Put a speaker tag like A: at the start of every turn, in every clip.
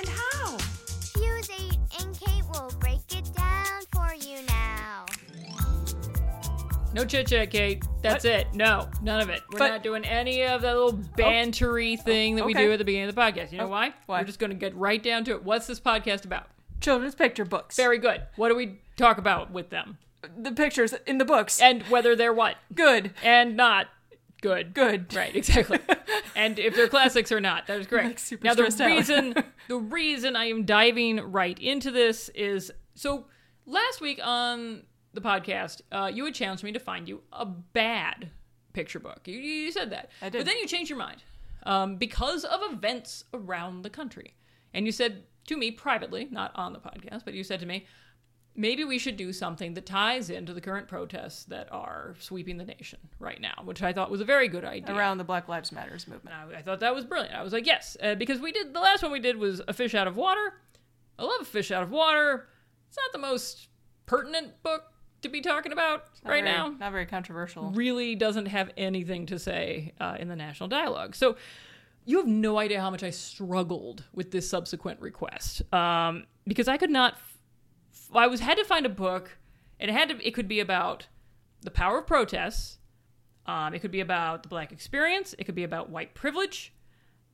A: and how?
B: Fuse 8 and Kate will break it down for you now.
C: No chit chat, Kate. That's it. No, none of it. We're
D: But-
C: not doing any of that little oh. bantery thing that we do at the beginning of the podcast. You know
D: Oh,
C: why?
D: why?
C: We're just going to get right down to it. What's this podcast about?
D: Children's picture books.
C: Very good. What do we talk about with them?
D: the pictures in the books.
C: And whether they're what?
D: Good.
C: And not good.
D: Good.
C: Right, exactly. and if they're classics or not. That is correct.
D: Like
C: now the reason the reason I am diving right into this is so last week on the podcast, uh, you had challenged me to find you a bad picture book. You, you said that.
D: I did.
C: But then you changed your mind um, because of events around the country. And you said to me privately, not on the podcast, but you said to me, maybe we should do something that ties into the current protests that are sweeping the nation right now, which I thought was a very good idea.
D: Around the Black Lives Matters movement.
C: I, I thought that was brilliant. I was like, yes, uh, because we did the last one we did was a fish out of water. I love a fish out of water. It's not the most pertinent book to be talking about right
D: very-
C: now.
D: Not very controversial.
C: Really doesn't have anything to say uh, in the national dialogue. So you have no idea how much I struggled with this subsequent request um, because I could not. I was had to find a book, it had to. It could be about the power of protests. Um, it could be about the black experience. It could be about white privilege.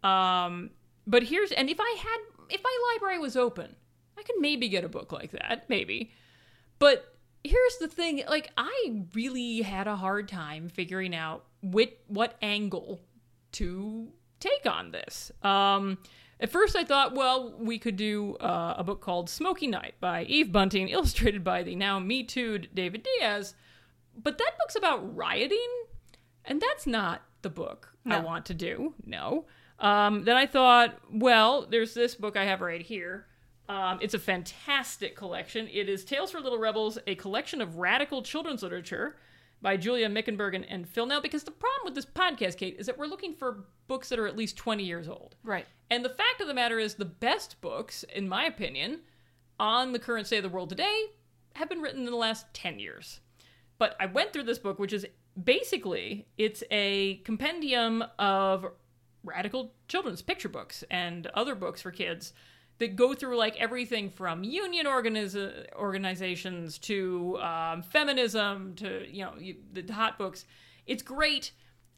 C: Um, but here's and if I had if my library was open, I could maybe get a book like that, maybe. But here's the thing, like I really had a hard time figuring out what what angle to take on this. Um at first I thought, well, we could do uh, a book called Smoky Night by Eve Bunting, illustrated by the now Me Too'd David Diaz. But that book's about rioting, and that's not the book I want to do. No. Um, then I thought, well, there's this book I have right here. Um, it's a fantastic collection. It is Tales for Little Rebels, a collection of radical children's literature by Julia Mickenberg and, and Phil Nel. Because the problem with this podcast, Kate, is that we're looking for books that are at least 20 years old.
D: Right.
C: And the fact of the matter is, the best books, in my opinion, on the current state of the world today have been written in the last 10 years. But I went through this book, which is basically it's a compendium of radical children's picture books and other books for kids that go through like everything from union organiz- organizations to um, feminism to you know the hot books. It's great.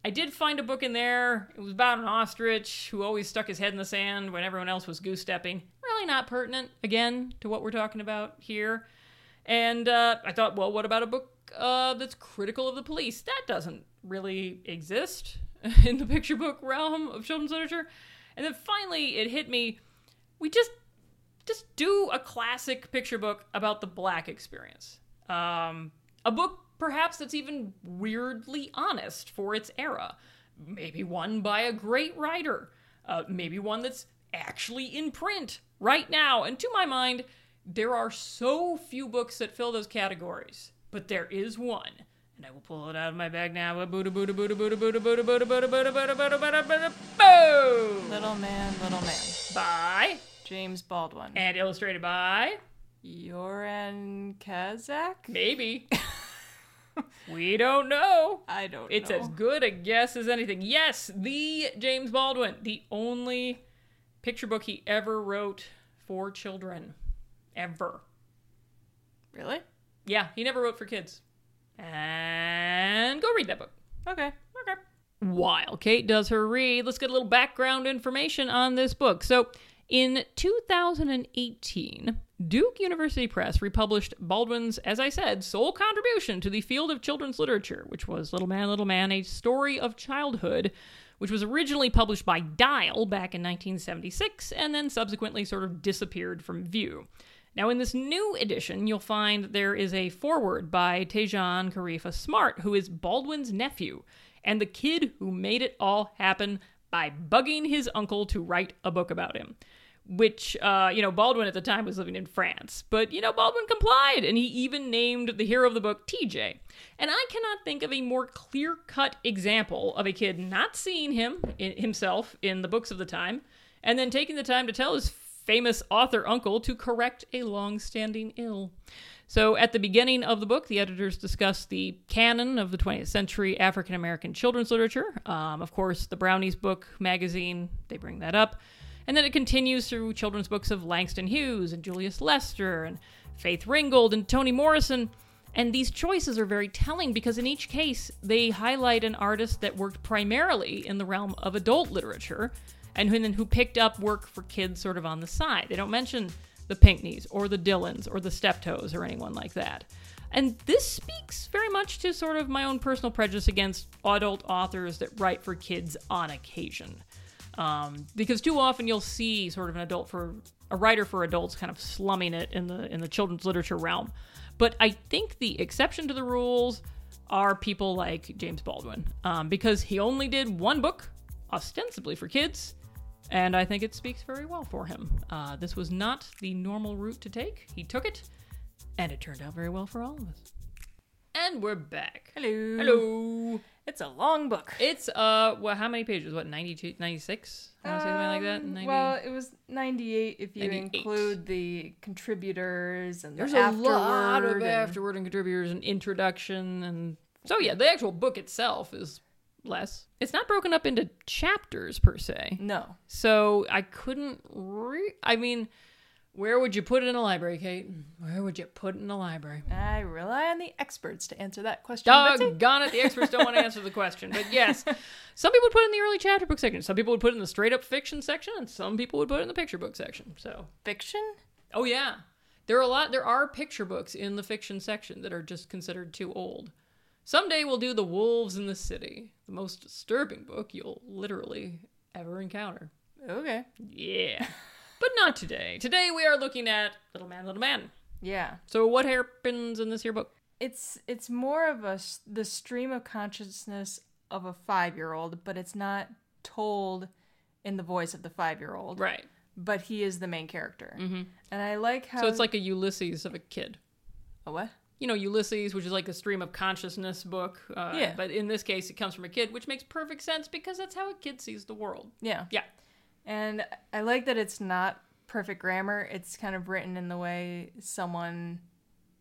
C: I did find a book in there. It was about an ostrich who always stuck his head in the sand when everyone else was goose stepping. Really not pertinent, again, to what we're talking about here. And uh, I thought, well, what about a book uh, that's critical of the police? That doesn't really exist in the picture book realm of children's literature. And then finally, it hit me. We just just do a classic picture book about the black experience. Um, a book perhaps that's even weirdly honest for its era. Maybe one by a great writer. Uh, maybe one that's actually in print right now. And to my mind, there are so few books that fill those categories, but there is one. And I will pull it out of my bag now. Boom!
D: Little man, little man.
C: By
D: James Baldwin.
C: and illustrated by
D: Yoran Cazac?
C: maybe. we don't know.
D: I don't
C: It's
D: know.
C: as good a guess as anything. Yes, the James Baldwin, the only picture book he ever wrote for children. Ever.
D: Really?
C: Yeah, he never wrote for kids. And go read that book.
D: Okay.
C: Okay. While Kate does her read, let's get a little background information on this book. So, in 2018, Duke University Press republished Baldwin's, as I said, sole contribution to the field of children's literature, which was Little Man, Little Man, A Story of Childhood, which was originally published by Dial back in 1976 and then subsequently sort of disappeared from view. Now, in this new edition, you'll find there is a foreword by Tejan Karefa Smart, who is Baldwin's nephew and the kid who made it all happen by bugging his uncle to write a book about him. which uh, you know Baldwin at the time was living in France. But you know Baldwin complied, and he even named the hero of the book TJ. And I cannot think of a more clear-cut example of a kid not seeing him himself in the books of the time, and then taking the time to tell his famous author uncle to correct a long-standing ill. So, at the beginning of the book, the editors discuss the canon of the 20th century African American children's literature. Um, of course, the Brownies book magazine, they bring that up. And then it continues through children's books of Langston Hughes and Julius Lester and Faith Ringgold and Toni Morrison. And these choices are very telling because in each case, they highlight an artist that worked primarily in the realm of adult literature and who, then who picked up work for kids sort of on the side. They don't mention the Pinkneys or the Dillons or the Steptoes or anyone like that. And this speaks very much to sort of my own personal prejudice against adult authors that write for kids on occasion. Um, because too often you'll see sort of an adult for a writer for adults kind of slumming it in the in the children's literature realm. But I think the exception to the rules are people like James Baldwin, um, because he only did one book, ostensibly for kids, and I think it speaks very well for him. Uh, this was not the normal route to take. He took it, and it turned out very well for all of us. And we're back.
D: Hello.
C: Hello.
D: It's a long book.
C: It's uh, well, how many pages? What 92, 96? I want to say something like that.
D: Um,
C: 90?
D: Well, it was 98 if you
C: 98.
D: include the contributors and
C: There's
D: the
C: a lot of
D: afterword and-
C: afterward and contributors and introduction and so yeah, the actual book itself is less. It's not broken up into chapters per se.
D: No.
C: So I couldn't re- I mean, where would you put it in a library, Kate? Where would you put it in a library?
D: I rely on the experts to answer that question.
C: Doggone it, the experts don't want to answer the question. But yes, some people would put it in the early chapter book section. Some people would put it in the straight up fiction section, and some people would put it in the picture book section. So
D: Fiction?
C: Oh yeah. There are a lot there are picture books in the fiction section that are just considered too old. Someday we'll do The Wolves in the City, the most disturbing book you'll literally ever encounter.
D: Okay.
C: Yeah. but not today. Today we are looking at Little Man, Little Man.
D: Yeah.
C: So what happens in this here book?
D: It's it's more of a the stream of consciousness of a 5-year-old, but it's not told in the voice of the 5-year-old.
C: Right.
D: But he is the main character. Mm-hmm. And I like how
C: So it's like a Ulysses of a kid.
D: a what?
C: You know, Ulysses, which is like a stream of consciousness book. Uh,
D: Yeah.
C: But in this case, it comes from a kid, which makes perfect sense because that's how a kid sees the world.
D: Yeah.
C: Yeah.
D: And I like that it's not perfect grammar. It's kind of written in the way someone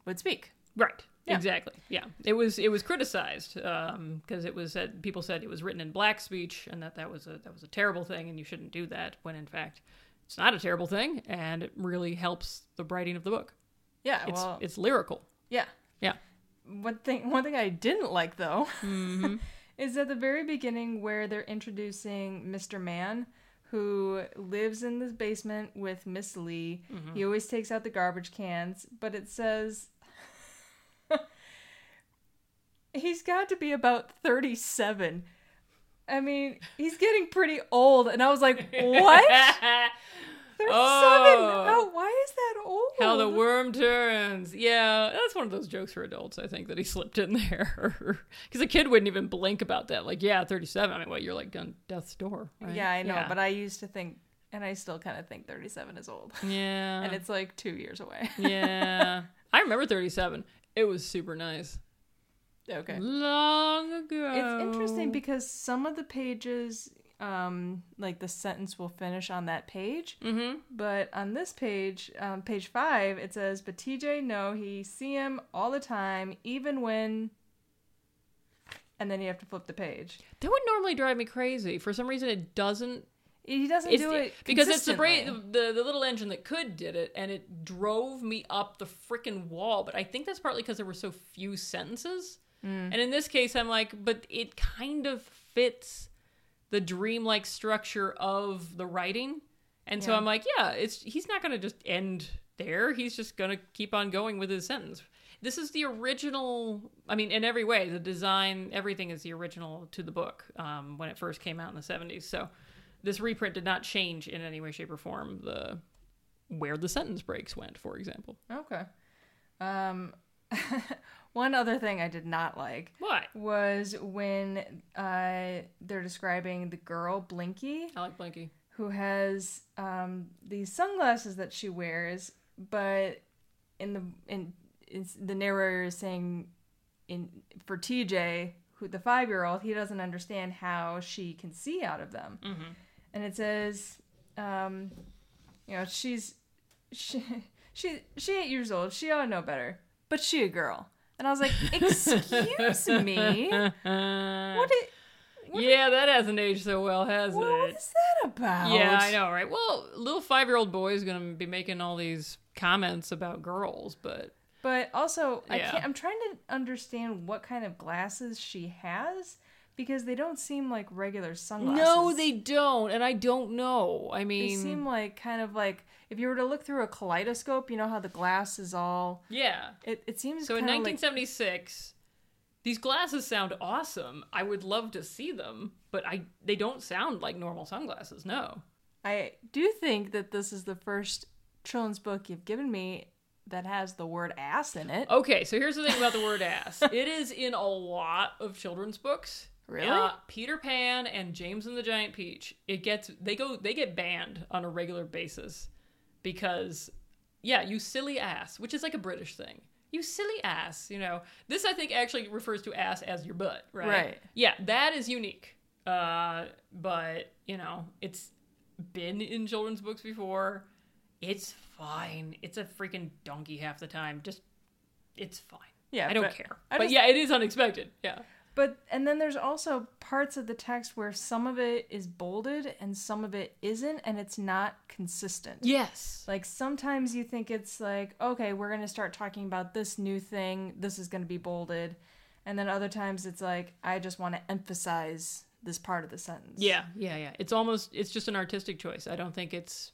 D: would speak.
C: Right.
D: Yeah.
C: Exactly. Yeah. It was it was criticized because it was said people said it was written in black speech and that that was a that was a terrible thing and you shouldn't do that when in fact it's not a terrible thing and it really helps the writing of the book.
D: Yeah,
C: It's
D: well,
C: it's lyrical.
D: Yeah.
C: Yeah.
D: One thing, one thing I didn't like though,
C: Mm-hmm.
D: is at the very beginning where they're introducing Mr. Man, who lives in this basement with Miss Lee.
C: Mm-hmm.
D: He always takes out the garbage cans, but it says he's got to be about thirty-seven. I mean, he's getting pretty old, and I was like, "What? Thirty-seven?
C: Oh.
D: How? Why is that old?"
C: How the worm turns. Yeah, that's one of those jokes for adults, I think, that he slipped in there. Because a kid wouldn't even blink about that. Like, yeah, 37. I mean, what, you're like on death's door, right?
D: Yeah, I know, but I used to think, and I still kind of think 37 is old.
C: Yeah.
D: and it's like two years away.
C: yeah. I remember 37. It was super nice.
D: okay.
C: Long ago.
D: It's interesting because some of the pages, um, like the sentence will finish on that page,
C: Mm-hmm.
D: but on this page, um, page five, it says, "But TJ, no, he see him all the time, even when." And then you have to flip the page.
C: That would normally drive me crazy. For some reason, it doesn't.
D: He doesn't do it
C: because it's the,
D: brain,
C: the the little engine that could did it, and it drove me up the freaking wall. But I think that's partly because there were so few sentences.
D: Mm.
C: And in this case, I'm like, but it kind of fits the dreamlike structure of the writing. And so I'm like, yeah, it's he's not going to just end there. He's just going to keep on going with his sentence. This is the original. I mean, in every way, the design, everything is the original to the book um, when it first came out in the 70s. So this reprint did not change in any way, shape, or form the where the sentence breaks went, for example.
D: Okay. Um, one other thing I did not like
C: Why?
D: was when uh, they're describing the girl Blinky,
C: I like Blinky.
D: who has um, these sunglasses that she wears, but in the in the narrator is saying in for TJ, who the five year old, he doesn't understand how she can see out of them, and it says, um, you know, she's she she she eight years old, she ought to know better, but she a girl, and I was like, excuse me, what it.
C: Yeah, that hasn't aged so well, has
D: What
C: it?
D: is that about?
C: Yeah, I know, right? Well, little five year old boy is gonna be making all these comments about girls, but
D: But also, I can't, I'm trying to understand what kind of glasses she has because they don't seem like regular sunglasses.
C: no, they don't, and I don't know. I mean, They
D: seem like kind of like if you were to look through a kaleidoscope, you know how the glass is all.
C: yeah.
D: It, it seems
C: So in
D: kinda like-
C: 1976, these glasses sound awesome. I would love to see them, but I they don't sound like normal sunglasses. No.
D: I do think that this is the first children's book you've given me that has the word ass in it.
C: Okay, so here's the thing about the word ass. It is in a lot of children's books.
D: Really?
C: Uh, Peter Pan and James and the Giant Peach. It gets they go they get banned on a regular basis because yeah, you silly ass, which is like a British thing. You silly ass, you know. This I think actually refers to ass as your butt, right?
D: Right.
C: Yeah, that is unique. Uh, but you know, it's been in children's books before. It's fine. It's a freaking donkey half the time. Just it's fine.
D: Yeah,
C: I don't
D: but
C: care.
D: I
C: but yeah, it is unexpected. Yeah.
D: But and then there's also parts of the text where some of it is bolded and some of it isn't, and it's not consistent.
C: Yes.
D: Like sometimes you think it's like, okay, we're gonna start talking about this new thing. This is gonna be bolded, and then other times it's like, I just want to emphasize this part of the sentence.
C: Yeah, yeah, yeah. It's almost it's just an artistic choice. I don't think it's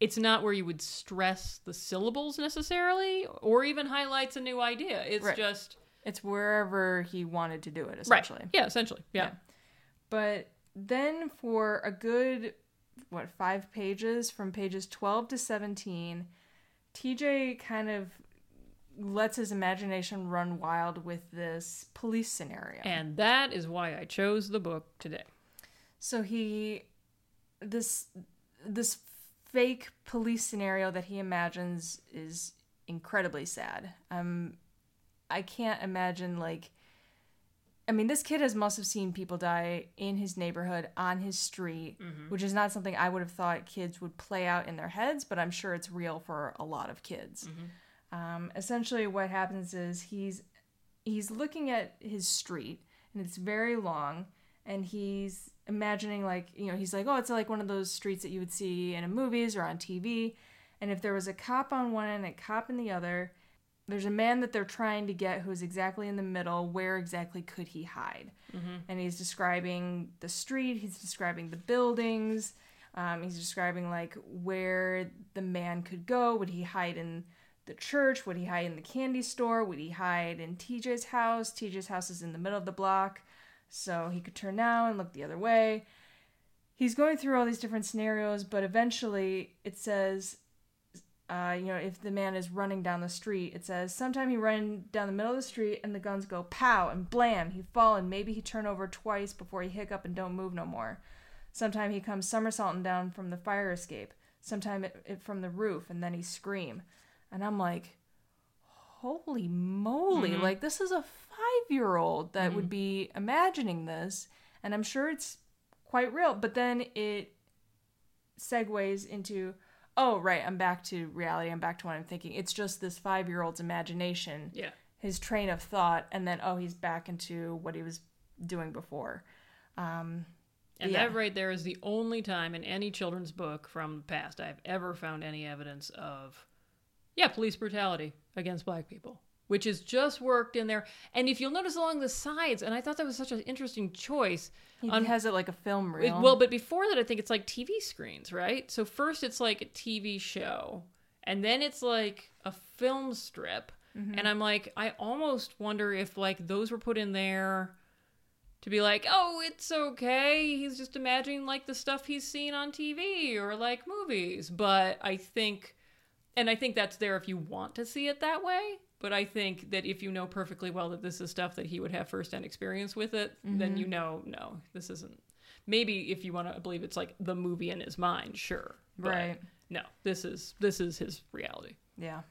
C: it's not where you would stress the syllables necessarily or even highlights a new idea. It's
D: Right.
C: just
D: it's wherever he wanted to do it, essentially. right.
C: Yeah, essentially. Yeah.
D: Yeah. But then for a good what five pages from pages 12 to 17 tj kind of lets his imagination run wild with this police scenario
C: And that is why I chose the book today.
D: so he this this fake police scenario that he imagines is incredibly sad um i can't imagine like i mean this kid has must have seen people die in his neighborhood on his street which is not something i would have thought kids would play out in their heads but i'm sure it's real for a lot of kids. Um, essentially what happens is he's he's looking at his street and it's very long and he's imagining like you know he's like oh it's like one of those streets that you would see in a movies or on tv and if there was a cop on one end and a cop in the other there's a man that they're trying to get who's exactly in the middle. Where exactly could he hide? And he's describing the street. He's describing the buildings. Um, he's describing like where the man could go. Would he hide in the church? Would he hide in the candy store? Would he hide in tj's house? Tj's house is in the middle of the block so he could turn now and look the other way. He's going through all these different scenarios, but eventually it says, uh, you know, if the man is running down the street, it says, sometime he run down the middle of the street and the guns go pow and blam, he fall and maybe he turn over twice before he hiccup and don't move no more. Sometime he comes somersaulting down from the fire escape. Sometime it, it from the roof and then he scream. And I'm like, holy moly like this is a five year old that would be imagining this and i'm sure it's quite real but then it segues into oh right i'm back to reality i'm back to what i'm thinking it's just this five year old's imagination
C: Yeah.
D: his train of thought and then oh he's back into what he was doing before um
C: And
D: Yeah.
C: that right there is the only time in any children's book from the past I've ever found any evidence of, yeah, police brutality against black people, which is just worked in there. And if you'll notice along the sides, and I thought that was such an interesting choice.
D: he
C: on-
D: has it like a film
C: it-
D: reel
C: well, but before that, I think it's like TV screens, right? So first it's like a TV show, and then it's like a film strip. Mm-hmm. And I'm like, I almost wonder if like those were put in there to be like, oh, it's okay. He's just imagining like the stuff he's seen on TV or like movies. But I think, and I think that's there if you want to see it that way. But I think that if you know perfectly well that this is stuff that he would have firsthand experience with it, then you know, no, this isn't. maybe if you want to believe it's like the movie in his mind, sure.
D: Right.
C: No, this is this is his reality.
D: Yeah.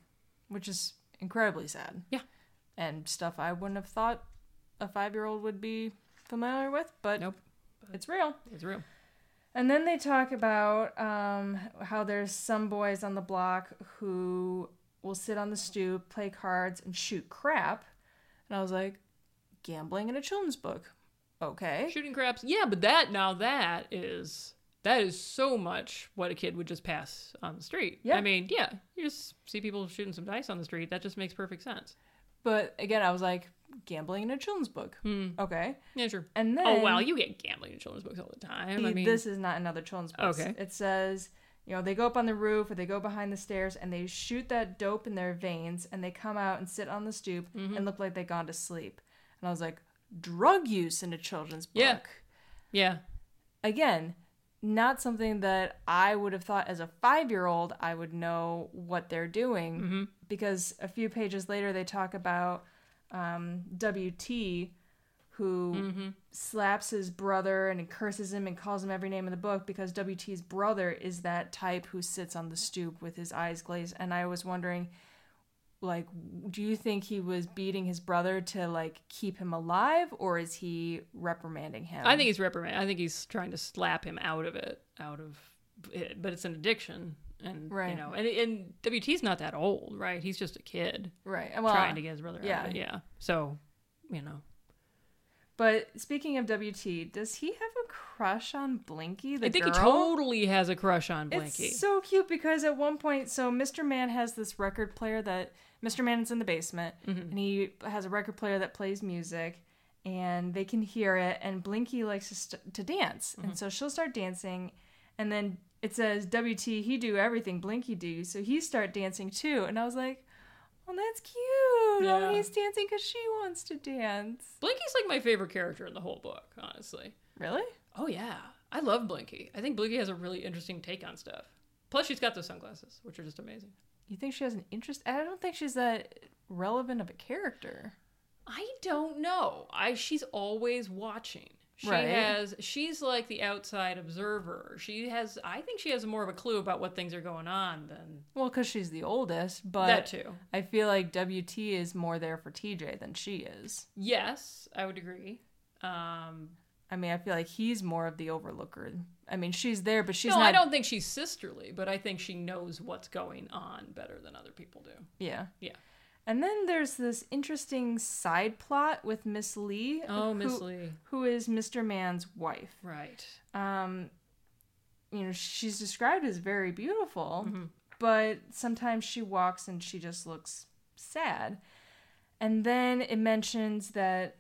D: Which is incredibly sad.
C: Yeah.
D: And stuff I wouldn't have thought a five year old would be familiar with, but
C: Nope.
D: it's real.
C: It's real.
D: And then they talk about um, how there's some boys on the block who will sit on the stoop, play cards, and shoot crap. And I was like, gambling in a children's book. Okay.
C: Shooting craps. Yeah, but that now that is that is so much what a kid would just pass on the street.
D: Yeah.
C: I mean, yeah, you just see people shooting some dice on the street. That just makes perfect sense.
D: But again, I was like, gambling in a children's book. Hmm. Okay.
C: Yeah, sure.
D: And oh, then.
C: oh wow, you get gambling in children's books all the time. I mean,
D: this is not another children's book.
C: Okay.
D: It says, you know, they go up on the roof or they go behind the stairs and they shoot that dope in their veins and they come out and sit on the stoop
C: Mm-hmm.
D: and look like they've gone to sleep. And I was like, drug use in a children's book.
C: Yeah. yeah,
D: Again, not something that I would have thought as a five year old I would know what they're doing
C: Mm-hmm.
D: because a few pages later they talk about um, WT who
C: Mm-hmm.
D: slaps his brother and curses him and calls him every name in the book because WT's brother is that type who sits on the stoop with his eyes glazed. And I was wondering, like, do you think he was beating his brother to like keep him alive, or is he reprimanding him?
C: I think he's reprimanding. I think he's trying to slap him out of it, out of it. But it's an addiction, and
D: right.
C: you know, and and WT's not that old, right? He's just a kid
D: right. Well,
C: trying to get his brother
D: yeah.
C: out of it. Yeah. So, you know,
D: But speaking of WT, does he have a crush on Blinky? The
C: I think
D: girl?
C: he totally has a crush on Blinky.
D: It's so cute because at one point, so Mr. Man has this record player that Mr. Man's in the basement,
C: Mm-hmm.
D: and he has a record player that plays music, and they can hear it. And Blinky likes to, st- to dance,
C: Mm-hmm.
D: and so she'll start dancing, and then it says WT he do everything Blinky do, so he start dancing too. And I was like, oh, that's cute.
C: Oh, yeah.
D: Oh, he's dancing because she wants to dance.
C: Blinky's like my favorite character in the whole book, honestly.
D: Really?
C: Oh yeah, I love Blinky. I think Blinky has a really interesting take on stuff. Plus, she's got those sunglasses, which are just amazing.
D: You think she has an interest? I don't think she's that relevant of a character.
C: I don't know. I she's always watching. She
D: Right.
C: has she's like the outside observer. She has I think she has more of a clue about what things are going on than
D: Well, because she's the oldest, but
C: that too.
D: I feel like WT is more there for TJ than she is.
C: Yes, I would agree. Um
D: I mean, I feel like he's more of the overlooker. I mean, she's there, but she's
C: no,
D: not.
C: I don't think she's sisterly, but I think she knows what's going on better than other people do.
D: Yeah.
C: Yeah.
D: And then there's this interesting side plot with Miss Lee.
C: Oh, Miss Lee.
D: Who is Mr. Man's wife.
C: Right.
D: Um, you know, she's described as very beautiful,
C: Mm-hmm.
D: but sometimes she walks and she just looks sad. And then it mentions that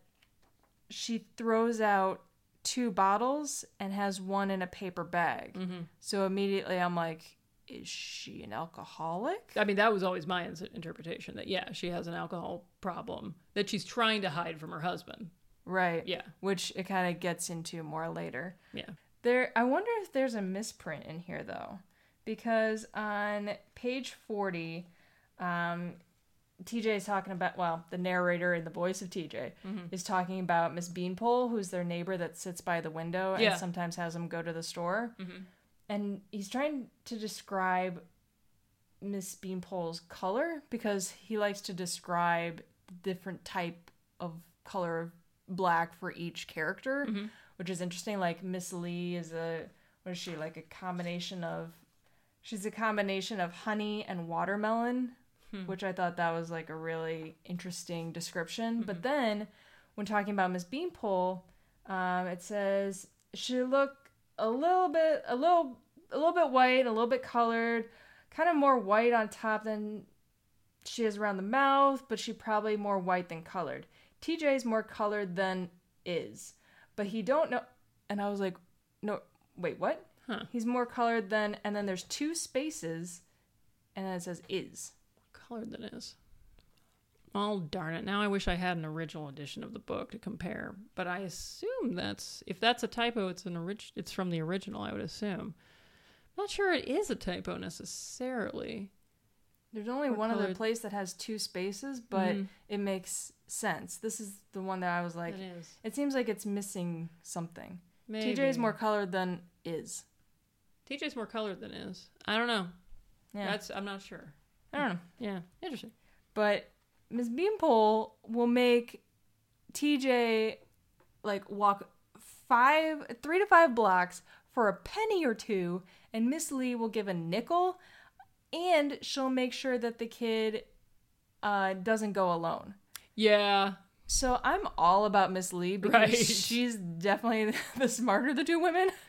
D: she throws out two bottles and has one in a paper bag.
C: Mm-hmm.
D: So immediately I'm like, is she an alcoholic?
C: I mean, that was always my interpretation that yeah, she has an alcohol problem that she's trying to hide from her husband.
D: Right.
C: Yeah.
D: Which it kind of gets into more later.
C: Yeah.
D: There, I wonder if there's a misprint in here though, because on page forty, um, TJ is talking about well, the narrator in the voice of TJ
C: Mm-hmm.
D: is talking about Miss Beanpole, who's their neighbor that sits by the window and sometimes has them go to the store,
C: Mhm.
D: And he's trying to describe Miss Beanpole's color because he likes to describe different type of color of black for each character,
C: Mm-hmm.
D: which is interesting. Like Miss Lee is a what is she like a combination of she's a combination of honey and watermelon, which I thought that was like a really interesting description. But then when talking about Miss Beanpole, um, it says she look a little bit a little a little bit white, a little bit colored, kind of more white on top than she is around the mouth, but she probably more white than colored. TJ is more colored than is, but he don't know. And I was like, no, wait, what?
C: Huh.
D: He's more colored than, and then there's two spaces, and then it says is.
C: colored that is. Oh darn it! Now I wish I had an original edition of the book to compare, but I assume that's if that's a typo, it's an orig- It's from the original. I would assume. Not sure it is a typo necessarily.
D: There's only one other place that has two spaces, but
C: Mhm.
D: it makes sense. This is the one that I was like,
C: it
D: it seems like it's missing something.
C: Maybe.
D: TJ's more colored than is.
C: TJ's more colored than is. I don't know.
D: Yeah.
C: That's I'm not sure.
D: I don't know.
C: Yeah, interesting.
D: But Miss Beanpole will make TJ like walk five, three to five blocks for a penny or two, and Miss Lee will give a nickel, and she'll make sure that the kid uh, doesn't go alone.
C: Yeah,
D: So I'm all about Miss Lee because
C: Right.
D: she's definitely the smarter of the two women.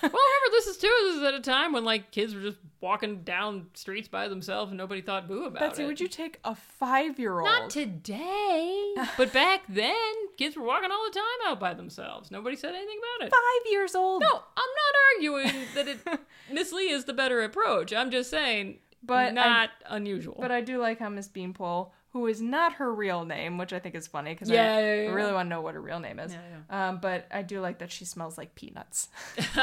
C: Well, remember this is too. This is at a time when like kids were just walking down streets by themselves and nobody thought boo about
D: Betsy,
C: it.
D: Betsy, would you take a five-year-old?
C: Not today, but back then, kids were walking all the time out by themselves. Nobody said anything about it.
D: five years old.
C: No, I'm not arguing that it Miss Lee is the better approach. I'm just saying,
D: But I-
C: not unusual.
D: But I do like how Miss Beanpole, who is not her real name, which I think is funny because
C: Yeah,
D: I,
C: yeah, yeah,
D: I really want to know what her real name is. Um, but I do like that she smells like peanuts.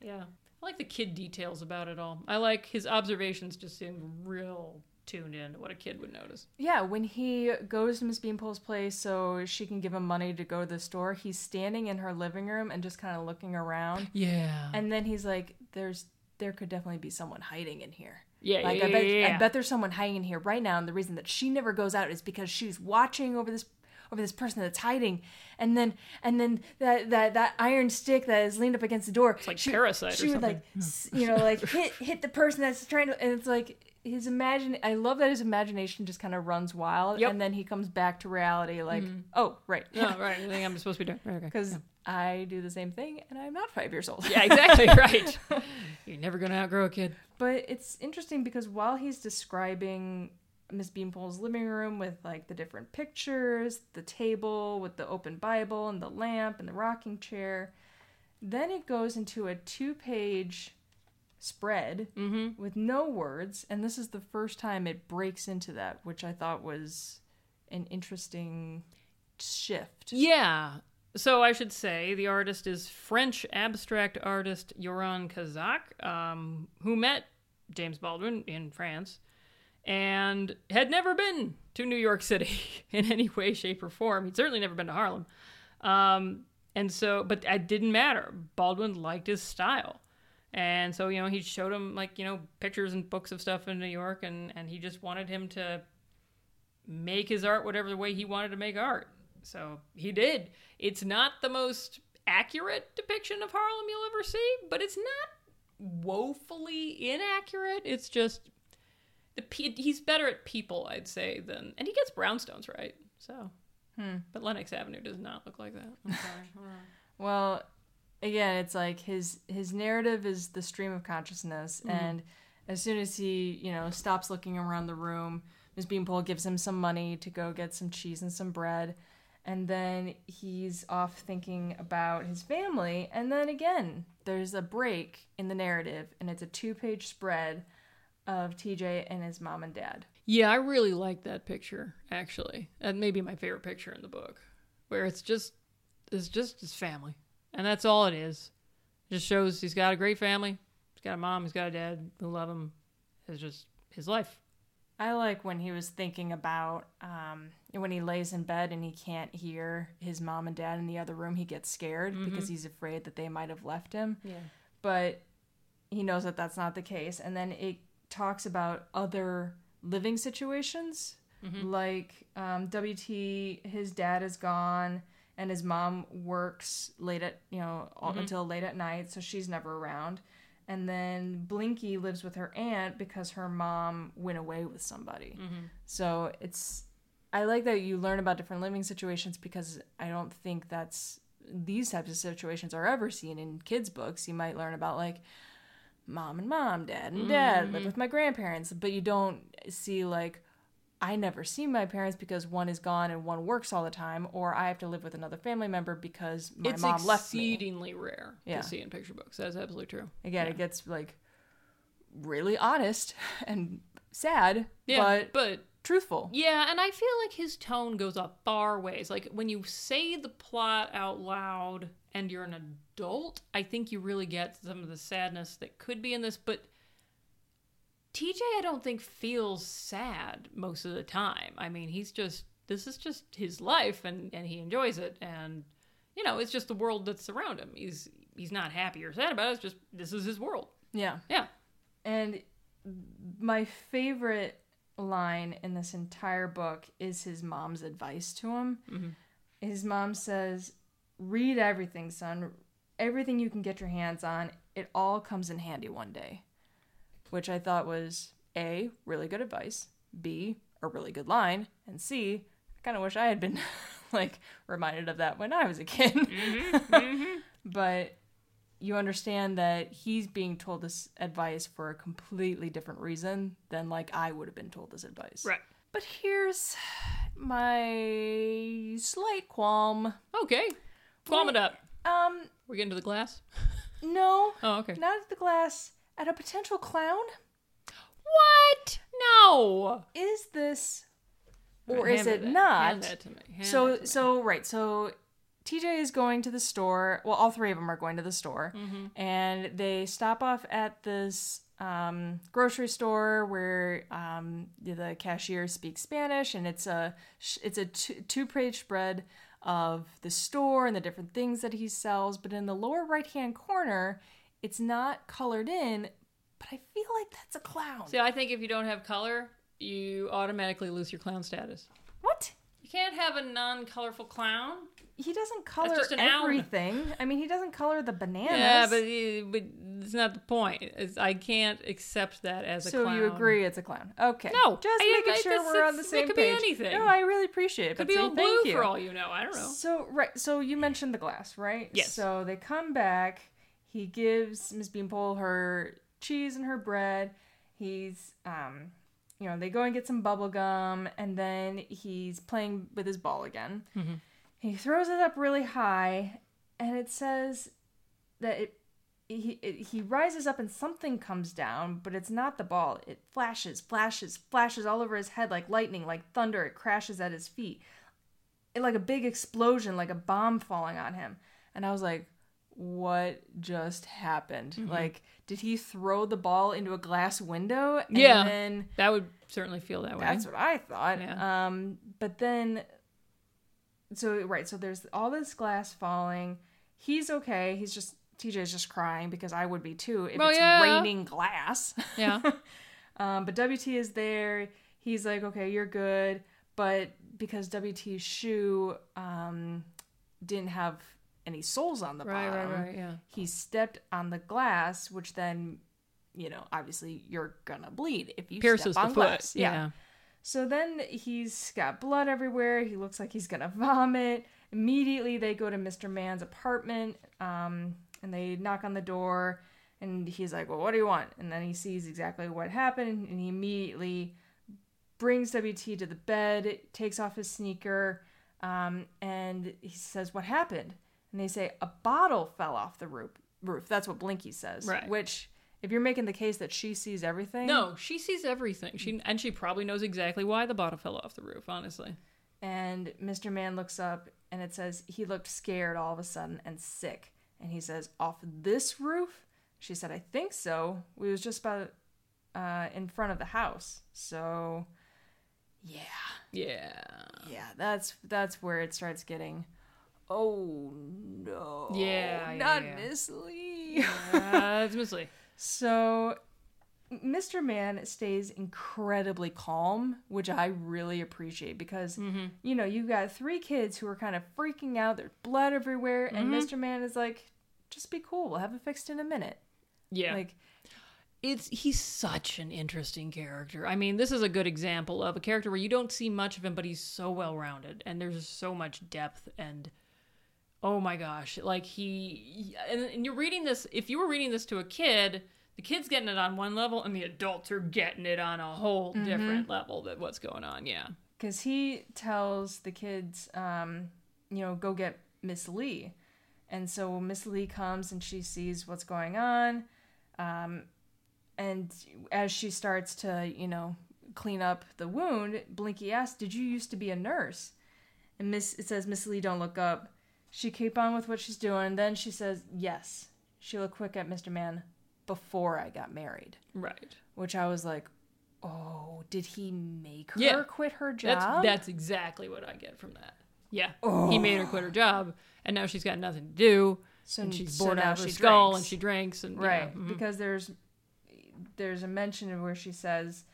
C: yeah, I like the kid details about it all. I like his observations. Just seem real tuned in to what a kid would notice.
D: yeah, when he goes to Miss Beanpole's place so she can give him money to go to the store, he's standing in her living room and just kind of looking around.
C: Yeah,
D: And then he's like, "There's, there could definitely be someone hiding in here."
C: Yeah,
D: Like
C: yeah,
D: I bet,
C: yeah, yeah.
D: I bet there's someone hiding in here right now, and the reason that she never goes out is because she's watching over this over this person that's hiding, and then and then that that that iron stick that is leaned up against the door. It's
C: like Parasite or
D: She would like you know like hit hit the person that's trying to, and it's like his imagine. I love that his imagination just kind of runs wild,
C: Yep.
D: and then he comes back to reality. Like mm. oh right,
C: Oh, right. I think I'm supposed to be doing. Right, okay.
D: because I do the same thing, and I'm not five years old.
C: Yeah, exactly right. You're never gonna outgrow a kid.
D: But it's interesting because while he's describing Miss Beanpole's living room with like the different pictures, the table with the open Bible and the lamp and the rocking chair, then it goes into a two page spread with no words. And this is the first time it breaks into that, which I thought was an interesting shift.
C: Yeah. So I should say the artist is French abstract artist Yoran Cazac, um, who met James Baldwin in France and had never been to New York City in any way, shape, or form. He'd certainly never been to Harlem. Um, and so, but it didn't matter. Baldwin liked his style. And so, you know, he showed him like, you know, pictures and books of stuff in New York and, and he just wanted him to make his art whatever the way he wanted to make art. So he did. It's not the most accurate depiction of Harlem you'll ever see, but it's not woefully inaccurate. It's just the he's better at people, I'd say, than and he gets brownstones right. So, hmm. but Lenox Avenue does not look like that. I'm sorry.
D: Well, again, it's like his his narrative is the stream of consciousness, mm-hmm. and as soon as he you know stops looking around the room, Miss Beanpole gives him some money to go get some cheese and some bread, and then he's off thinking about his family, and then again there's a break in the narrative, and it's a two page spread of TJ and his mom and dad.
C: Yeah, I really like that picture actually. That may be my favorite picture in the book, where it's just it's just his family, and that's all it is. It just shows he's got a great family. He's got a mom. He's got a dad who love him. It's just his life.
D: I like when he was thinking about um, when he lays in bed and he can't hear his mom and dad in the other room. He gets scared because he's afraid that they might have left him.
C: Yeah.
D: But he knows that that's not the case. And then it talks about other living situations, like um, WT. His dad is gone, and his mom works late at you know all, mm-hmm. until late at night, so she's never around. And then Blinky lives with her aunt because her mom went away with somebody. Mm-hmm. So it's I like that you learn about different living situations because I don't think that's these types of situations are ever seen in kids books. You might learn about like mom and mom, dad and dad, live mm-hmm. with my grandparents, but you don't see like I never see my parents because one is gone and one works all the time, or I have to live with another family member because my
C: it's
D: mom left me.
C: exceedingly rare
D: Yeah.
C: to see in picture books. That's absolutely true.
D: Again, it gets like really honest and sad,
C: Yeah,
D: but
C: but
D: truthful.
C: Yeah, and I feel like his tone goes a far ways. Like when you say the plot out loud and you're an adult, I think you really get some of the sadness that could be in this, but TJ I don't think feels sad most of the time. I mean, he's just this is just his life and and he enjoys it and you know, it's just the world that's around him. He's he's not happy or sad about it. It's just this is his world.
D: Yeah.
C: Yeah.
D: And my favorite line in this entire book is his mom's advice to him. Mm-hmm. His mom says, Read everything, son. Everything you can get your hands on. It all comes in handy one day. Which I thought was A, really good advice, B, a really good line, and C, I kind of wish I had been like reminded of that when I was a kid. but you understand that he's being told this advice for a completely different reason than like I would have been told this advice.
C: Right.
D: But here's my slight qualm.
C: Okay. Qualm it up.
D: Um,
C: We're getting to the glass.
D: no,
C: Oh, okay.
D: not at the glass. At a potential clown.
C: What? No.
D: Is this, or
C: Hand
D: is
C: me
D: it not?
C: Hand that to me. Hand
D: so
C: that to me.
D: so right so TJ is going to the store. Well, all three of them are going to the store,
C: Mm-hmm.
D: and they stop off at this um, grocery store where um, the cashier speaks Spanish, and it's a it's a two-page spread of the store and the different things that he sells. But in the lower right-hand corner, it's not colored in, but I feel like that's a clown.
C: See, I think if you don't have color, you automatically lose your clown status.
D: what?
C: You can't have a non-colorful clown.
D: He doesn't color
C: an owl.
D: everything. I mean, he doesn't color the bananas.
C: Yeah, but, uh, but it's not the point. It's, I can't accept that as a
D: so
C: clown.
D: you agree it's a clown? Okay.
C: No,
D: just
C: I-
D: making
C: I-
D: sure we're on the
C: it's- it
D: same
C: could be anything.
D: No, I really appreciate it.
C: Could
D: but
C: be all blue
D: you.
C: for all you know. I don't know.
D: So right, so you mentioned the glass, right?
C: Yes.
D: So they come back. He gives Miss Beanpole her cheese and her bread. He's um, you know, they go and get some bubble gum, and then he's playing with his ball again.
C: Mm-hmm.
D: He throws it up really high, and it says that it. He, it, he rises up and something comes down, but it's not the ball. It flashes, flashes, flashes all over his head like lightning, like thunder. It crashes at his feet it, like a big explosion, like a bomb falling on him. And I was like, what just happened?
C: Mm-hmm.
D: Like, did he throw the ball into a glass window? And
C: Yeah.
D: then
C: That would certainly feel that way.
D: that's what I thought.
C: Yeah.
D: Um, but then, so right, so there's all this glass falling. He's okay. He's just TJ's just crying because I would be too if
C: Well,
D: it's
C: yeah.
D: raining glass.
C: yeah.
D: Um, but WT is there. He's like, okay, you're good. But because WT's shoe um, didn't have any soles on the
C: Right, right,
D: bottom,
C: right, yeah.
D: he stepped on the glass, which then, you know, obviously you're gonna bleed if you
C: Pierces
D: step
C: the
D: on
C: foot.
D: glass.
C: Yeah.
D: So then he's got blood everywhere. He looks like he's gonna vomit. Immediately they go to Mr. Man's apartment um, and they knock on the door. And he's like, Well, what do you want? And then he sees exactly what happened and he immediately brings WT to the bed, takes off his sneaker, um, and he says, What happened? And they say, A bottle fell off the roof. roof. That's what Blinky says.
C: Right.
D: Which, if you're making the case that she sees everything.
C: No, she sees everything. She and she probably knows exactly why the bottle fell off the roof. Honestly.
D: And Mr. Man looks up and it says he looked scared all of a sudden and sick. And he says, Off this roof? She said, I think so. We was just about uh, in front of the house. So yeah.
C: Yeah.
D: Yeah, that's that's where it starts getting Oh no.
C: Yeah, yeah,
D: Not
C: yeah.
D: Miss Lee.
C: Uh, it's Miss Lee.
D: So Mr. Man stays incredibly calm, which I really appreciate because
C: Mm-hmm.
D: you know, you've got three kids who are kind of freaking out, there's blood everywhere, and
C: Mm-hmm.
D: Mr. Man is like, just be cool, we'll have it fixed in a minute.
C: Yeah.
D: Like
C: it's he's such an interesting character. I mean, this is a good example of a character where you don't see much of him, but he's so well rounded, and there's so much depth and oh my gosh, like he and, and you're reading this. If you were reading this to a kid, the kid's getting it on one level, and the adults are getting it on a whole different level. That what's going on? Yeah,
D: because he tells the kids, um, you know, go get Miss Lee. And so Miss Lee comes and she sees what's going on. Um, and as she starts to, you know, clean up the wound, Blinky asks, Did you used to be a nurse? And Miss it says Miss Lee don't look up. She keep on with what she's doing. Then she says, Yes. She looked quick at Mr. Man before I got married.
C: right.
D: Which I was like, Oh, did he make her
C: Yeah.
D: quit her job?
C: that's exactly what I get from that. Yeah, Oh. he made her quit her job, and now she's got nothing to do.
D: So,
C: and she's
D: so
C: bored out of her
D: she
C: skull
D: drinks.
C: and she drinks and
D: right
C: mhm.
D: because there's there's a mention of where she says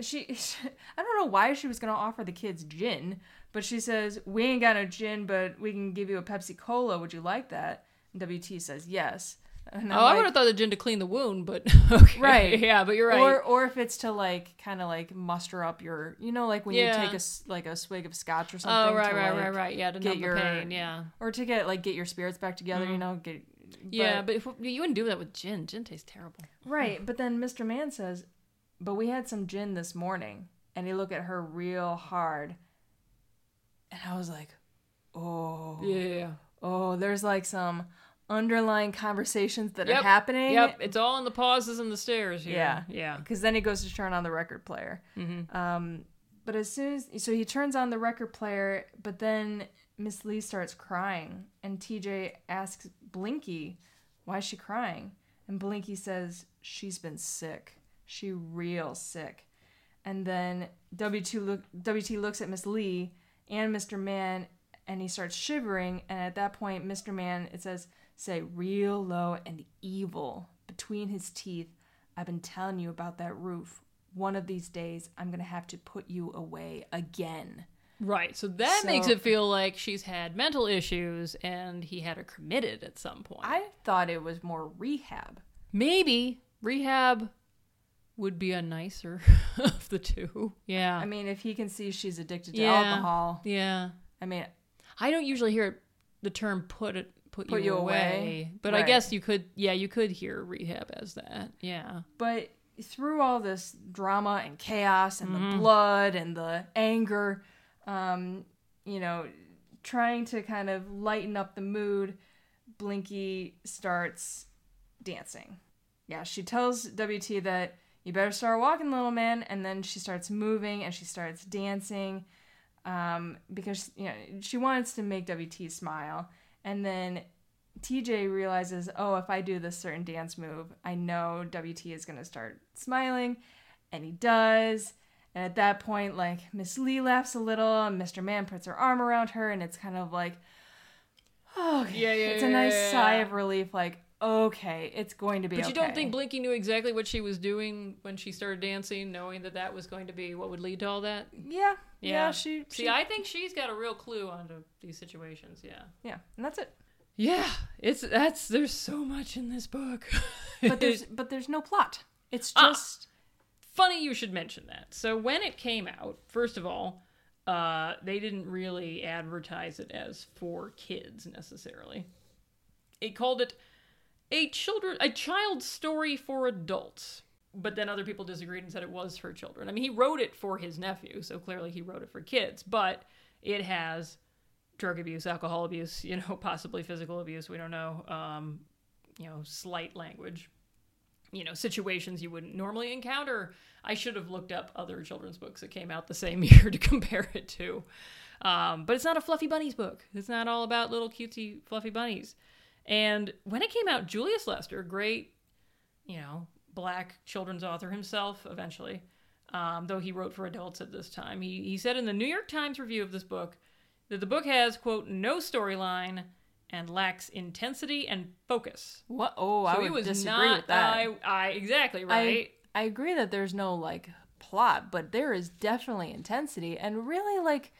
D: she, I don't know why she was gonna offer the kids gin, but she says we ain't got no gin, but we can give you a Pepsi Cola. Would you like that? And WT says yes. And
C: Oh,
D: I'm
C: I would have thought the gin to clean the wound, but okay.
D: Right.
C: Yeah, but you're right.
D: Or or if it's to like kind of like muster up your, you know, like when
C: Yeah.
D: you take a like a swig of scotch or something.
C: oh,
D: something.
C: right,
D: to,
C: right,
D: like,
C: right, right. Yeah, to
D: get your-
C: pain. Yeah.
D: Or to get like get your spirits back together, you mm-hmm. know. Get
C: Yeah, but if, you wouldn't do that with gin. Gin tastes terrible.
D: Right, but then Mr. Man says, "But we had some gin this morning," and he looked at her real hard, and I was like, "Oh,
C: Yeah.
D: oh." There's like some underlying conversations that
C: Yep.
D: are happening.
C: Yep. It's all in the pauses and the stares here.
D: Yeah,
C: Yeah.
D: Because then he goes to turn on the record player.
C: Mm-hmm.
D: Um, but as soon as so he turns on the record player, but then Miss Lee starts crying, and TJ asks Blinky, "Why is she crying?" And Blinky says, "She's been sick. She real sick." And then WT look WT looks at Miss Lee and Mr. Man, and he starts shivering. And at that point, Mr. Man it says, "Say real low and evil between his teeth." I've been telling you about that roof. One of these days, I'm gonna have to put you away again.
C: Right. So that
D: So-
C: makes it feel like she's had mental issues and he had her committed at some point.
D: I thought it was more rehab.
C: Maybe rehab would be a nicer of the two. Yeah.
D: I mean, if he can see she's addicted to
C: Yeah.
D: alcohol,
C: yeah.
D: I mean,
C: I don't usually hear the term put it put,
D: Put
C: you,
D: you
C: away,
D: away.
C: but I guess you could yeah, you could hear rehab as that. Yeah.
D: but through all this drama and chaos and
C: Mm-hmm.
D: the blood and the anger, um, you know, trying to kind of lighten up the mood, Blinky starts dancing. Yeah, she tells WT that you better start walking, little man, and then she starts moving and she starts dancing um, because you know she wants to make WT smile, and then TJ realizes, oh, if I do this certain dance move, I know WT is gonna start smiling, and he does. And at that point, like Miss Lee laughs a little, and Mr. Man puts her arm around her, and it's kind of like, oh,
C: Yeah, yeah,
D: it's
C: yeah,
D: a nice
C: yeah,
D: sigh of relief, like, okay, it's going to be.
C: But you don't think Blinky knew exactly what she was doing when she started dancing, knowing that that was going to be what would lead to all that?
D: Yeah, yeah, she,
C: See,
D: she
C: I think she's got a real clue onto these situations. Yeah.
D: yeah, and that's it.
C: Yeah, it's that's there's so much in this book.
D: But there's but there's no plot. It's
C: Ah.
D: just
C: funny you should mention that. So when it came out, first of all, uh, they didn't really advertise it as for kids necessarily. It called it a children a child story for adults. But then other people disagreed and said it was for children. I mean, he wrote it for his nephew, so clearly he wrote it for kids. But it has drug abuse, alcohol abuse, you know, possibly physical abuse. We don't know. Um, you know, slight language you know situations you wouldn't normally encounter i should have looked up other children's books that came out the same year to compare it to um, but it's not a fluffy bunnies book it's not all about little cutesy fluffy bunnies and when it came out julius lester great you know black children's author himself eventually um, though he wrote for adults at this time he, he said in the new york times review of this book that the book has quote no storyline and lacks intensity and focus
D: what? Oh, I would
C: was
D: disagree
C: not.
D: with that.
C: I, I exactly right.
D: I, I agree that there's no like plot, but there is definitely intensity and really like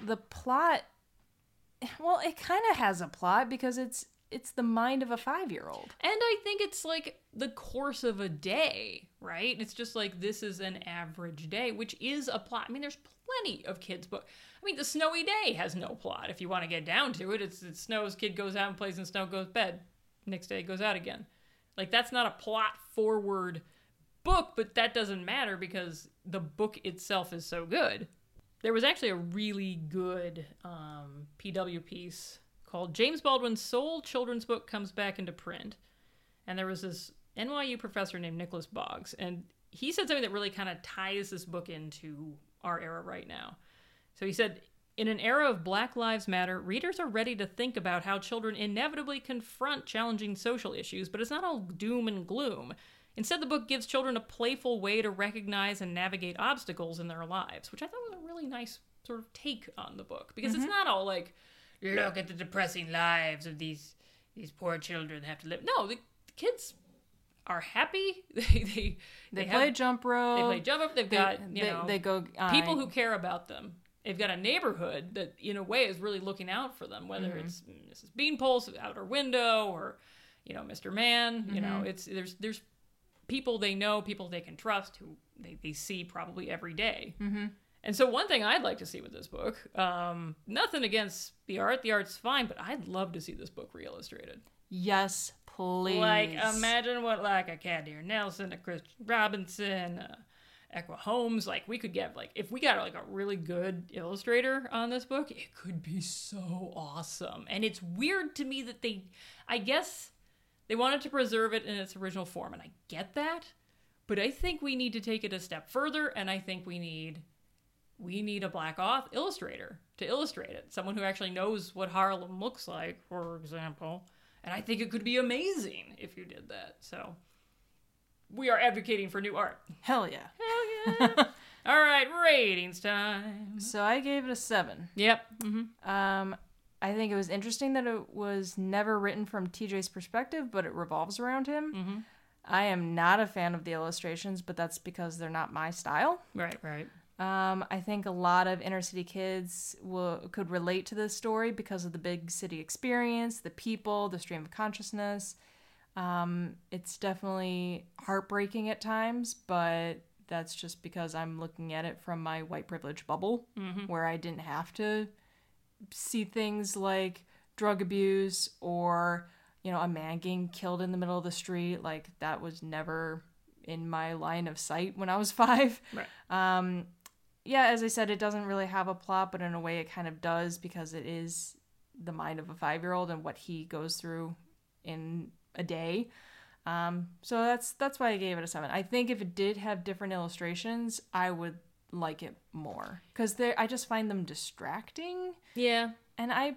D: the plot well, it kind of has a plot because it's it's the mind of a 5-year-old.
C: and I think it's like the course of a day, right? It's just like this is an average day, which is a plot. I mean, there's plenty of kids' book. I mean, the snowy day has no plot. If you want to get down to it, it's it snows, kid goes out and plays in snow, goes to bed. Next day goes out again. Like that's not a plot forward book, but that doesn't matter because the book itself is so good. There was actually a really good um, PW piece called James Baldwin's Soul Children's Book Comes Back into Print. And there was this NYU professor named Nicholas Boggs, and he said something that really kind of ties this book into our era right now. So he said, in an era of Black Lives Matter, readers are ready to think about how children inevitably confront challenging social issues, but it's not all doom and gloom. Instead, the book gives children a playful way to recognize and navigate obstacles in their lives, which I thought was a really nice sort of take on the book because it's mm-hmm. not all like, look at the depressing lives of these these poor children have to live. No, the, the kids are happy. They they
D: They,
C: have-
D: play jump rope.
C: They play jump up. They've
D: They,
C: got you
D: they,
C: know
D: they go uh,
C: people who care about them. They've got a neighborhood that, in a way, is really looking out for them. Whether
D: Mm-hmm.
C: it's Mrs. Beanpole's out her window or, you know, Mr. Man. You know,
D: Mm-hmm.
C: it's there's there's people they know, people they can trust, who they, they see probably every day. Mm-hmm. And so, one thing I'd like to see with this book, um, nothing against the art. The art's fine, but I'd love to see this book re-illustrated.
D: Yes, please.
C: Like, imagine what like a Kadir Nelson, a Christian Robinson, uh, Ekua Holmes. Like, we could get like if we got like a really good illustrator on this book, it could be so awesome. And it's weird to me that they, I guess, they wanted to preserve it in its original form, and I get that. But I think we need to take it a step further, and I think we need we need a black auth illustrator to illustrate it. Someone who actually knows what Harlem looks like, for example. And I think it could be amazing if you did that. So we are advocating for new art.
D: Hell yeah.
C: Hell yeah. All right, ratings time.
D: So I gave it a seven.
C: Yep. hmm
D: Um, I think it was interesting that it was never written from TJ's perspective, but it revolves around him.
C: Mm-hmm.
D: I am not a fan of the illustrations, but that's because they're not my style.
C: Right, right.
D: Um, I think a lot of inner city kids will could relate to this story because of the big city experience, the people, the stream of consciousness. Um, it's definitely heartbreaking at times, but that's just because I'm looking at it from my white privilege bubble, where I didn't have to see things like drug abuse or you know a man getting killed in the middle of the street. Like that was never in my line of sight when I was five
C: Right.
D: um yeah as i said it doesn't really have a plot but in a way it kind of does because it is the mind of a five year old and what he goes through in a day um so that's that's why i gave it a seven i think if it did have different illustrations i would like it more because they i just find them distracting
C: Yeah.
D: and i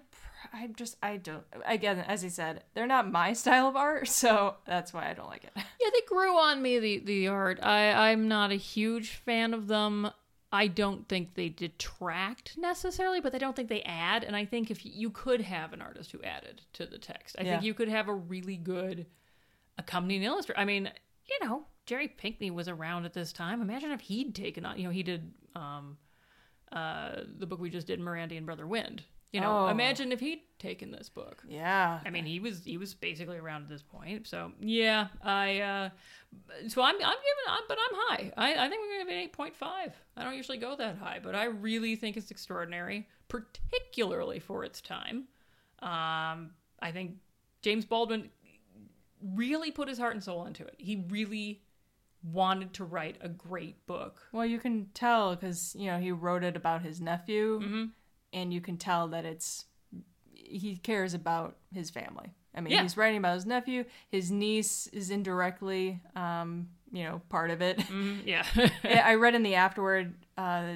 D: i just i don't again as i said they're not my style of art so that's why i don't like it
C: Yeah, they grew on me the the art. I I'm not a huge fan of them. I don't think they detract necessarily, but I don't think they add. And I think if you could have an artist who added to the text, I
D: Yeah.
C: think you could have a really good accompanying illustrator. I mean, you know, Jerry Pinkney was around at this time. Imagine if he'd taken on. You know, he did um, uh, the book we just did, Mirandy and Brother Wind. You know,
D: Oh.
C: imagine if he'd taken this book.
D: yeah
C: I mean, he was he was basically around at this point. So yeah, I uh, so I'm I'm giving I'm, but I'm high. I, I think we're gonna give it eight point five. I don't usually go that high, but I really think it's extraordinary, particularly for its time. Um, I think James Baldwin really put his heart and soul into it. He really wanted to write a great book.
D: Well, you can tell because you know he wrote it about his nephew,
C: Mm-hmm.
D: And you can tell that it's he cares about his family. I mean,
C: Yeah.
D: he's writing about his nephew. His niece is indirectly, um, you know, part of it.
C: Mm, yeah.
D: I read in the afterword, uh,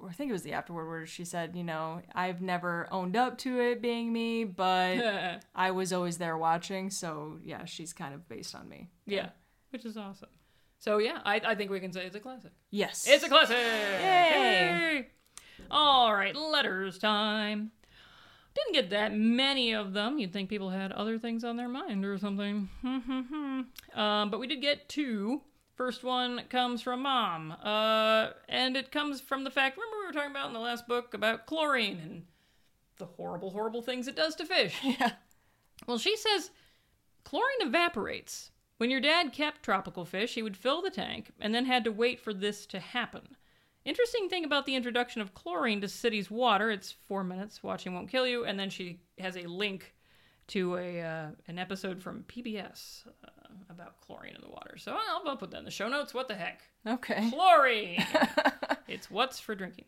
D: or I think it was the afterword, where she said, you know, I've never owned up to it being me, but I was always there watching. So yeah, she's kind of based on me.
C: yeah, which is awesome. So yeah, I, I think we can say it's a classic.
D: Yes,
C: It's a classic.
D: Yay.
C: Yay. All right, letters time. Didn't get that many of them. You'd think people had other things on their mind or something. um, but we did get two. First one comes from mom, uh, and it comes from the fact. Remember we were talking about in the last book about chlorine and the horrible, horrible things it does to fish.
D: Yeah.
C: Well, she says chlorine evaporates. When your dad kept tropical fish, he would fill the tank and then had to wait for this to happen. Interesting thing about the introduction of chlorine to city's water, it's four minutes, watching won't kill you, and then she has a link to a uh, an episode from PBS uh, about chlorine in the water. So I'll, I'll put that in the show notes. What the heck?
D: Okay.
C: Chlorine. it's what's for drinking.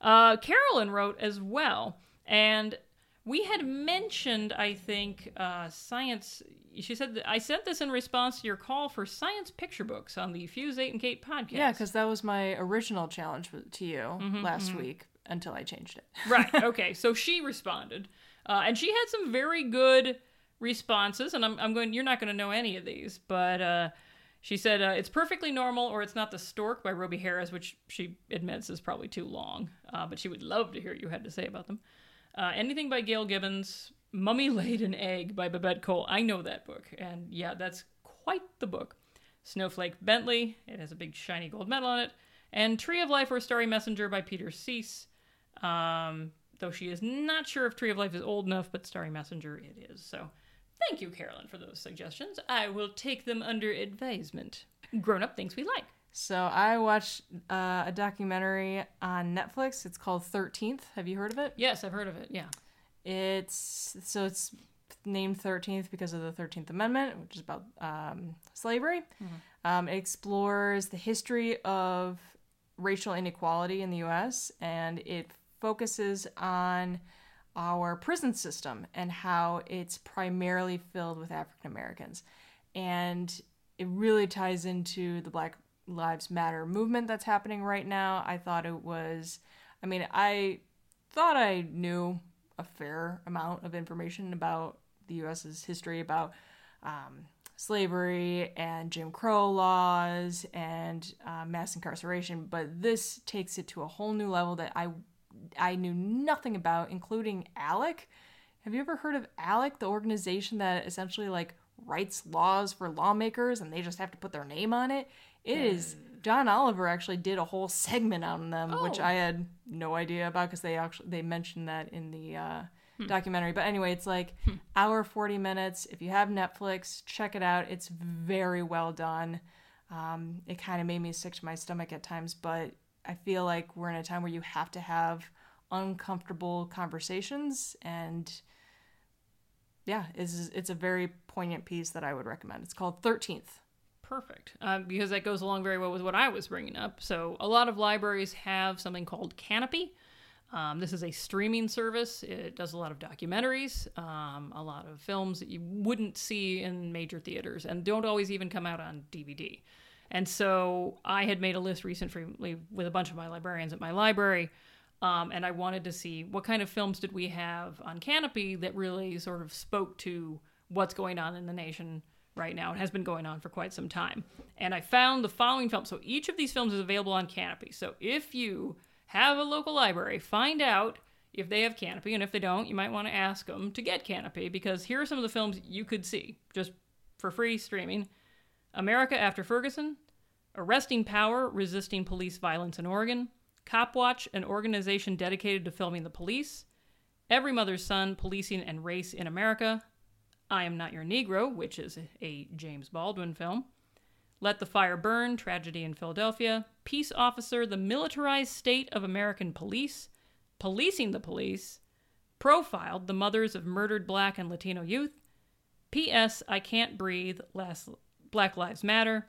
C: Uh, Carolyn wrote as well, and we had mentioned, I think, uh, science. She said that I sent this in response to your call for science picture books on the Fuse Eight and Kate podcast.
D: Yeah, because that was my original challenge to you
C: Mm-hmm,
D: last week until I changed it.
C: right. Okay. So she responded, uh, and she had some very good responses. And I'm, I'm going. You're not going to know any of these, but uh, she said uh, it's perfectly normal, or it's not the stork by Robie Harris, which she admits is probably too long. Uh, but she would love to hear what you had to say about them. Uh, anything by Gail Gibbons, Mummy Laid an Egg by Babette Cole. I know that book, and yeah, that's quite the book. Snowflake Bentley, it has a big shiny gold medal on it. And Tree of Life or Starry Messenger by Peter Sís. Um, though she is not sure if Tree of Life is old enough, but Starry Messenger it is. So thank you, Carolyn, for those suggestions. I will take them under advisement. Grown up things we like.
D: So I watched uh, a documentary on Netflix. It's called Thirteenth. Have you heard of it?
C: Yes, I've heard of it. Yeah.
D: It's so it's named Thirteenth because of the Thirteenth Amendment, which is about um, slavery. Um, it explores the history of racial inequality in the U.S. and it focuses on our prison system and how it's primarily filled with African Americans, and it really ties into the Black Lives Matter movement that's happening right now. I thought it was, I mean, I thought I knew a fair amount of information about the U.S.'s history about um, slavery and Jim Crow laws and uh, mass incarceration, but this takes it to a whole new level that I I knew nothing about, including ALEC. Have you ever heard of ALEC, the organization that essentially like writes laws for lawmakers and they just have to put their name on it? It is John Oliver actually did a whole segment on them, which
C: Oh.
D: I had no idea about because they actually they mentioned that in the uh, documentary. But anyway, it's like hour forty minutes. If you have Netflix, check it out. It's very well done. Um, it kind of made me sick to my stomach at times, but I feel like we're in a time where you have to have uncomfortable conversations, and yeah, it's it's a very poignant piece that I would recommend. It's called Thirteenth.
C: Perfect. Um, because that goes along very well with what I was bringing up. So, a lot of libraries have something called Kanopy. Um, this is a streaming service. It does a lot of documentaries, um, a lot of films that you wouldn't see in major theaters and don't always even come out on DVD. And so, I had made a list recently with a bunch of my librarians at my library. Um, and I wanted to see what kind of films did we have on Kanopy that really sort of spoke to what's going on in the nation right now. It has been going on for quite some time. And I found the following films. So each of these films is available on Kanopy. So if you have a local library, find out if they have Kanopy. And if they don't, you might want to ask them to get Kanopy because here are some of the films you could see just for free streaming America After Ferguson, Arresting Power Resisting Police Violence in Oregon, Copwatch, an organization dedicated to filming the police, Every Mother's Son Policing and Race in America, I Am Not Your Negro, which is a James Baldwin film, Let the Fire Burn Tragedy in Philadelphia, Peace Officer The Militarized State of American Police, Policing the Police, Profiled The Mothers of Murdered Black and Latino Youth, P.S. I Can't Breathe, Last, Black Lives Matter,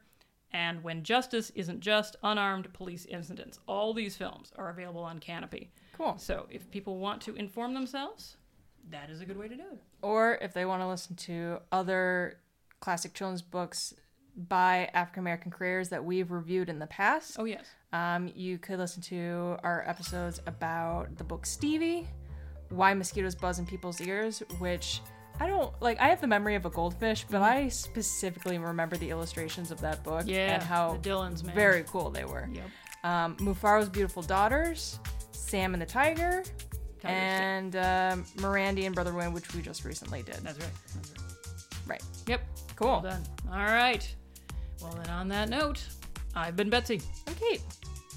C: and When Justice Isn't Just, Unarmed Police Incidents. All these films are available on Kanopy.
D: Cool.
C: So if people want to inform themselves, that is a good way to do it.
D: or if they want to listen to other classic children's books by African American creators that we've reviewed in the past,
C: Oh, yes.
D: um, you could listen to our episodes about the book Stevie, Why Mosquitoes Buzz in People's Ears, which I don't like. I have the memory of a goldfish, but I specifically remember the illustrations of that book
C: Yeah.
D: and how
C: the Dillons, man.
D: very cool they were.
C: Yep.
D: Um, Mufaro's Beautiful Daughters, Sam and the
C: Tiger,
D: And um, Mirandy and Brother Wind, which we just recently did.
C: That's right. That's right.
D: right.
C: Yep.
D: Cool.
C: Well done. All right. Well, then on that note, I've been Betsy.
D: I'm Kate.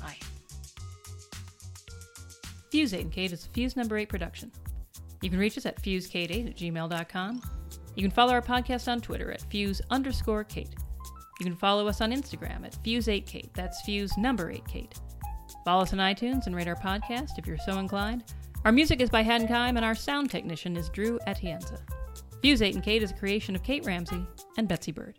C: Bye. Fuse 8 and Kate is a Fuse number 8 production. You can reach us at fusekate8 at gmail.com. You can follow our podcast on Twitter at fuse underscore Kate. You can follow us on Instagram at fuse8kate. That's fuse number 8 Kate. Follow us on iTunes and rate our podcast if you're so inclined. Our music is by Hadenkeim and our sound technician is Drew Atienza. Fuse 8 and Kate is a creation of Kate Ramsey and Betsy Bird.